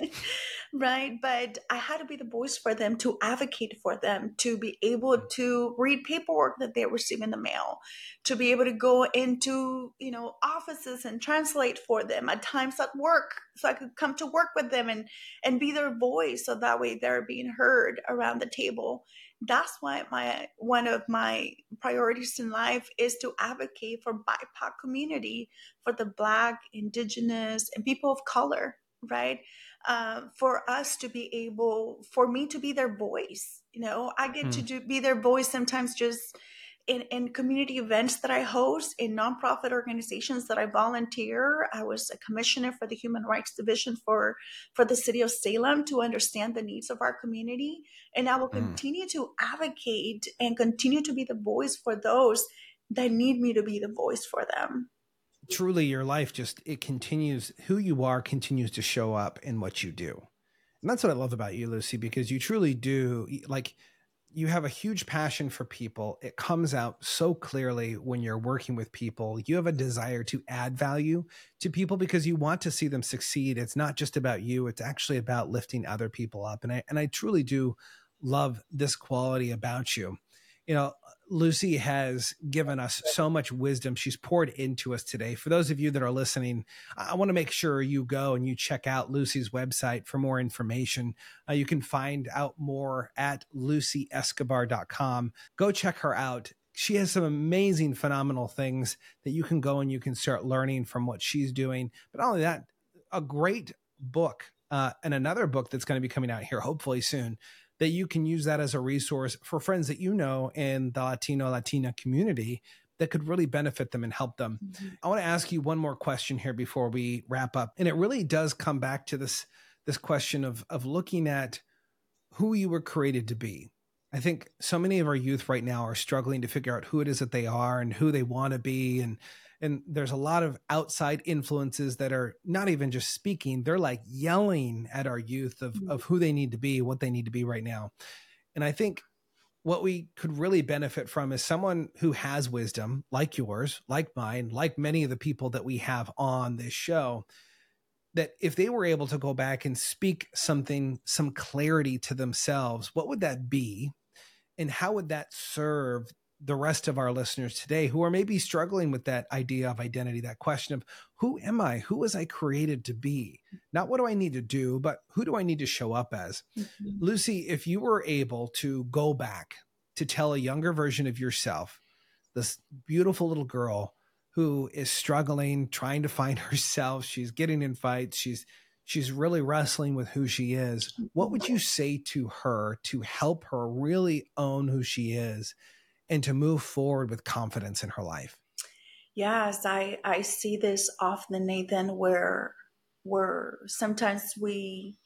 right? But I had to be the voice for them to advocate for them, to be able to read paperwork that they receive in the mail, to be able to go into, you know, offices and translate for them at times at work. So I could come to work with them and, and be their voice. So that way they're being heard around the table that's why my one of my priorities in life is to advocate for BIPOC community, for the Black, Indigenous, and people of color, right? Uh, for us to be able, for me to be their voice. You know, I get mm. to hmm. do, be their voice sometimes just in, in community events that I host, in nonprofit organizations that I volunteer. I was a commissioner for the Human Rights Division for, for the city of Salem to understand the needs of our community. And I will mm. continue to advocate and continue to be the voice for those that need me to be the voice for them. Truly, your life just, it continues, who you are continues to show up in what you do. And that's what I love about you, Lucy, because you truly do, like, you have a huge passion for people. It comes out so clearly when you're working with people. You have a desire to add value to people because you want to see them succeed. It's not just about you, it's actually about lifting other people up. And I and I truly do love this quality about you you know, Lucy has given us so much wisdom. She's poured into us today. For those of you that are listening, I want to make sure you go and you check out Lucy's website for more information. Uh, you can find out more at lucyescobar.com. Go check her out. She has some amazing, phenomenal things that you can go and you can start learning from what she's doing. But not only that, a great book uh, and another book that's going to be coming out here hopefully soon that you can use that as a resource for friends that you know in the Latino Latina community that could really benefit them and help them. Mm-hmm. I want to ask you one more question here before we wrap up. And it really does come back to this this question of of looking at who you were created to be. I think so many of our youth right now are struggling to figure out who it is that they are and who they want to be and and there's a lot of outside influences that are not even just speaking they're like yelling at our youth of, mm-hmm. of who they need to be what they need to be right now and i think what we could really benefit from is someone who has wisdom like yours, like mine, like many of the people that we have on this show. That if they were able to go back and speak something, some clarity to themselves, what would that be? And how would that serve the rest of our listeners today who are maybe struggling with that idea of identity, that question of who am I? Who was I created to be? Not what do I need to do, but who do I need to show up as? Mm-hmm. Lucy, if you were able to go back to tell a younger version of yourself, this beautiful little girl who is struggling, trying to find herself, she's getting in fights, she's she's really wrestling with who she is. What would you say to her to help her really own who she is and to move forward with confidence in her life? Yes, I I see this often, Nathan, where where sometimes we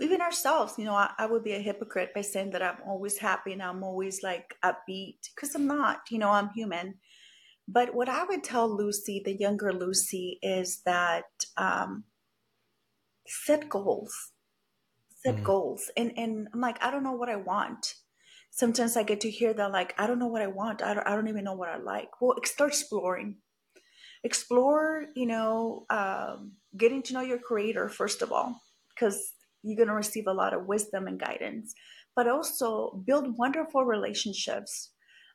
even ourselves, you know, I, I, would be a hypocrite by saying that I'm always happy and I'm always like upbeat because I'm not, you know, I'm human. But what I would tell Lucy, the younger Lucy, is that um, set goals, set mm goals. And, and I'm like, I don't know what I want sometimes I get to hear that like I don't know what I want. I don't, I don't even know what I like. Well, start exploring. Explore, you know, um, getting to know your creator first of all, because you're going to receive a lot of wisdom and guidance. But also build wonderful relationships.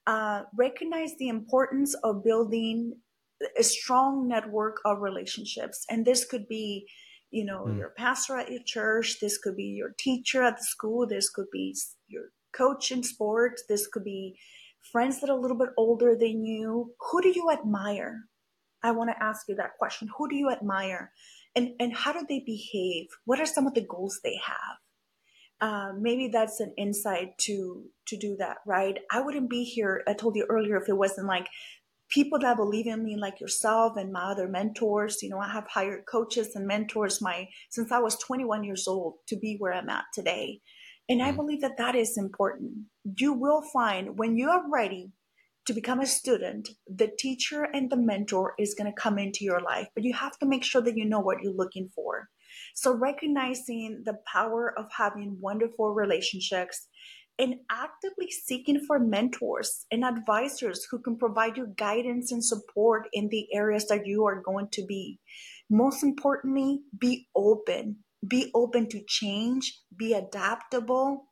Uh, recognize the importance of building a strong network of relationships, and this could be you know mm. your pastor at your church this could be your teacher at the school this could be your coach in sports. This could be friends that are a little bit older than you. Who do you admire? I want to ask you that question. Who do you admire? And, and how do they behave? What are some of the goals they have? Uh, maybe that's an insight to to do that right i wouldn't be here i told you earlier if it wasn't like people that believe in me like yourself and my other mentors you know i have hired coaches and mentors my since i was 21 years old to be where i'm at today and I mm. believe that that is important. You will find when you are ready to become a student, the teacher and the mentor is going to come into your life, but you have to make sure that you know what you're looking for. So, recognizing the power of having wonderful relationships and actively seeking for mentors and advisors who can provide you guidance and support in the areas that you are going to be. Most importantly, be open be open to change, be adaptable,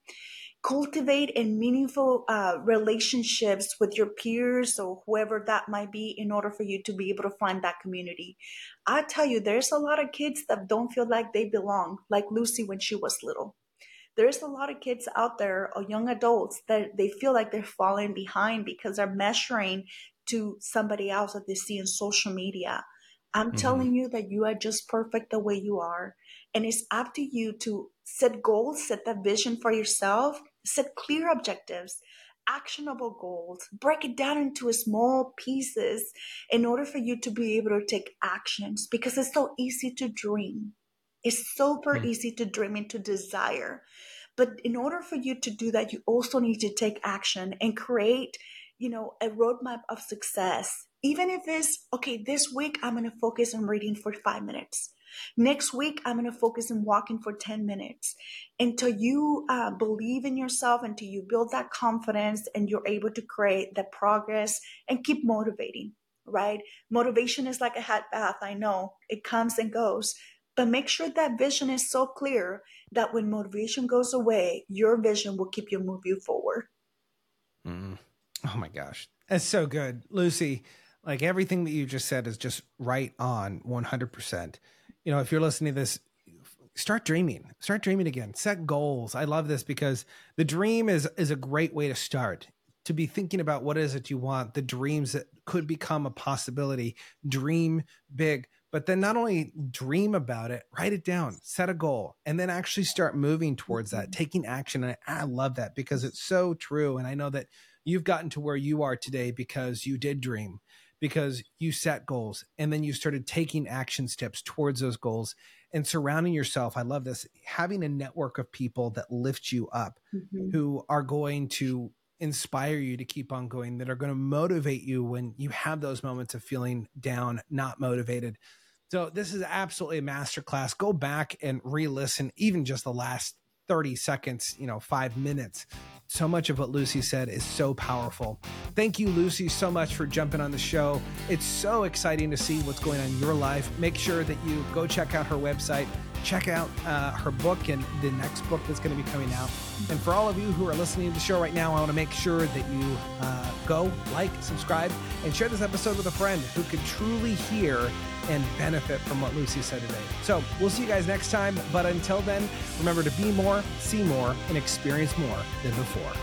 cultivate and meaningful uh, relationships with your peers or whoever that might be in order for you to be able to find that community. I tell you, there's a lot of kids that don't feel like they belong, like Lucy when she was little. There's a lot of kids out there or young adults that they feel like they're falling behind because they're measuring to somebody else that they see in social media. I'm mm-hmm. telling you that you are just perfect the way you are. And it's up to you to set goals, set that vision for yourself, set clear objectives, actionable goals, break it down into small pieces in order for you to be able to take actions because it's so easy to dream. It's super mm. easy to dream and to desire. But in order for you to do that, you also need to take action and create, you know, a roadmap of success. Even if it's okay, this week I'm going to focus on reading for five minutes. Next week, I'm going to focus on walking for 10 minutes until you uh, believe in yourself, until you build that confidence and you're able to create that progress and keep motivating, right? Motivation is like a hot bath. I know it comes and goes, but make sure that vision is so clear that when motivation goes away, your vision will keep you moving forward. Mm. Oh my gosh. That's so good. Lucy, like everything that you just said is just right on 100% you know, if you're listening to this, start dreaming. Start dreaming again. Set goals. I love this because the dream is is a great way to start. To be thinking about what is it you want, the dreams that could become a possibility. Dream big, but then not only dream about it, write it down, set a goal, and then actually start moving towards that, mm-hmm. taking action. And I, I love that because it's so true. And I know that you've gotten to where you are today because you did dream because you set goals and then you started taking action steps towards those goals and surrounding yourself. I love this having a network of people that lift you up mm-hmm. who are going to inspire you to keep on going, that are going to motivate you when you have those moments of feeling down, not motivated. So this is absolutely a masterclass. Go back and re-listen, even just the last 30 seconds, you know, five minutes. So much of what Lucy said is so powerful. Thank you, Lucy, so much for jumping on the show. It's so exciting to see what's going on in your life. Make sure that you go check out her website, check out uh, her book and the next book that's going to be coming out. And for all of you who are listening to the show right now, I want to make sure that you uh, go, like, subscribe, and share this episode with a friend who could truly hear and benefit from what Lucy said today. So we'll see you guys next time. But until then, remember to be more, see more, and experience more than before.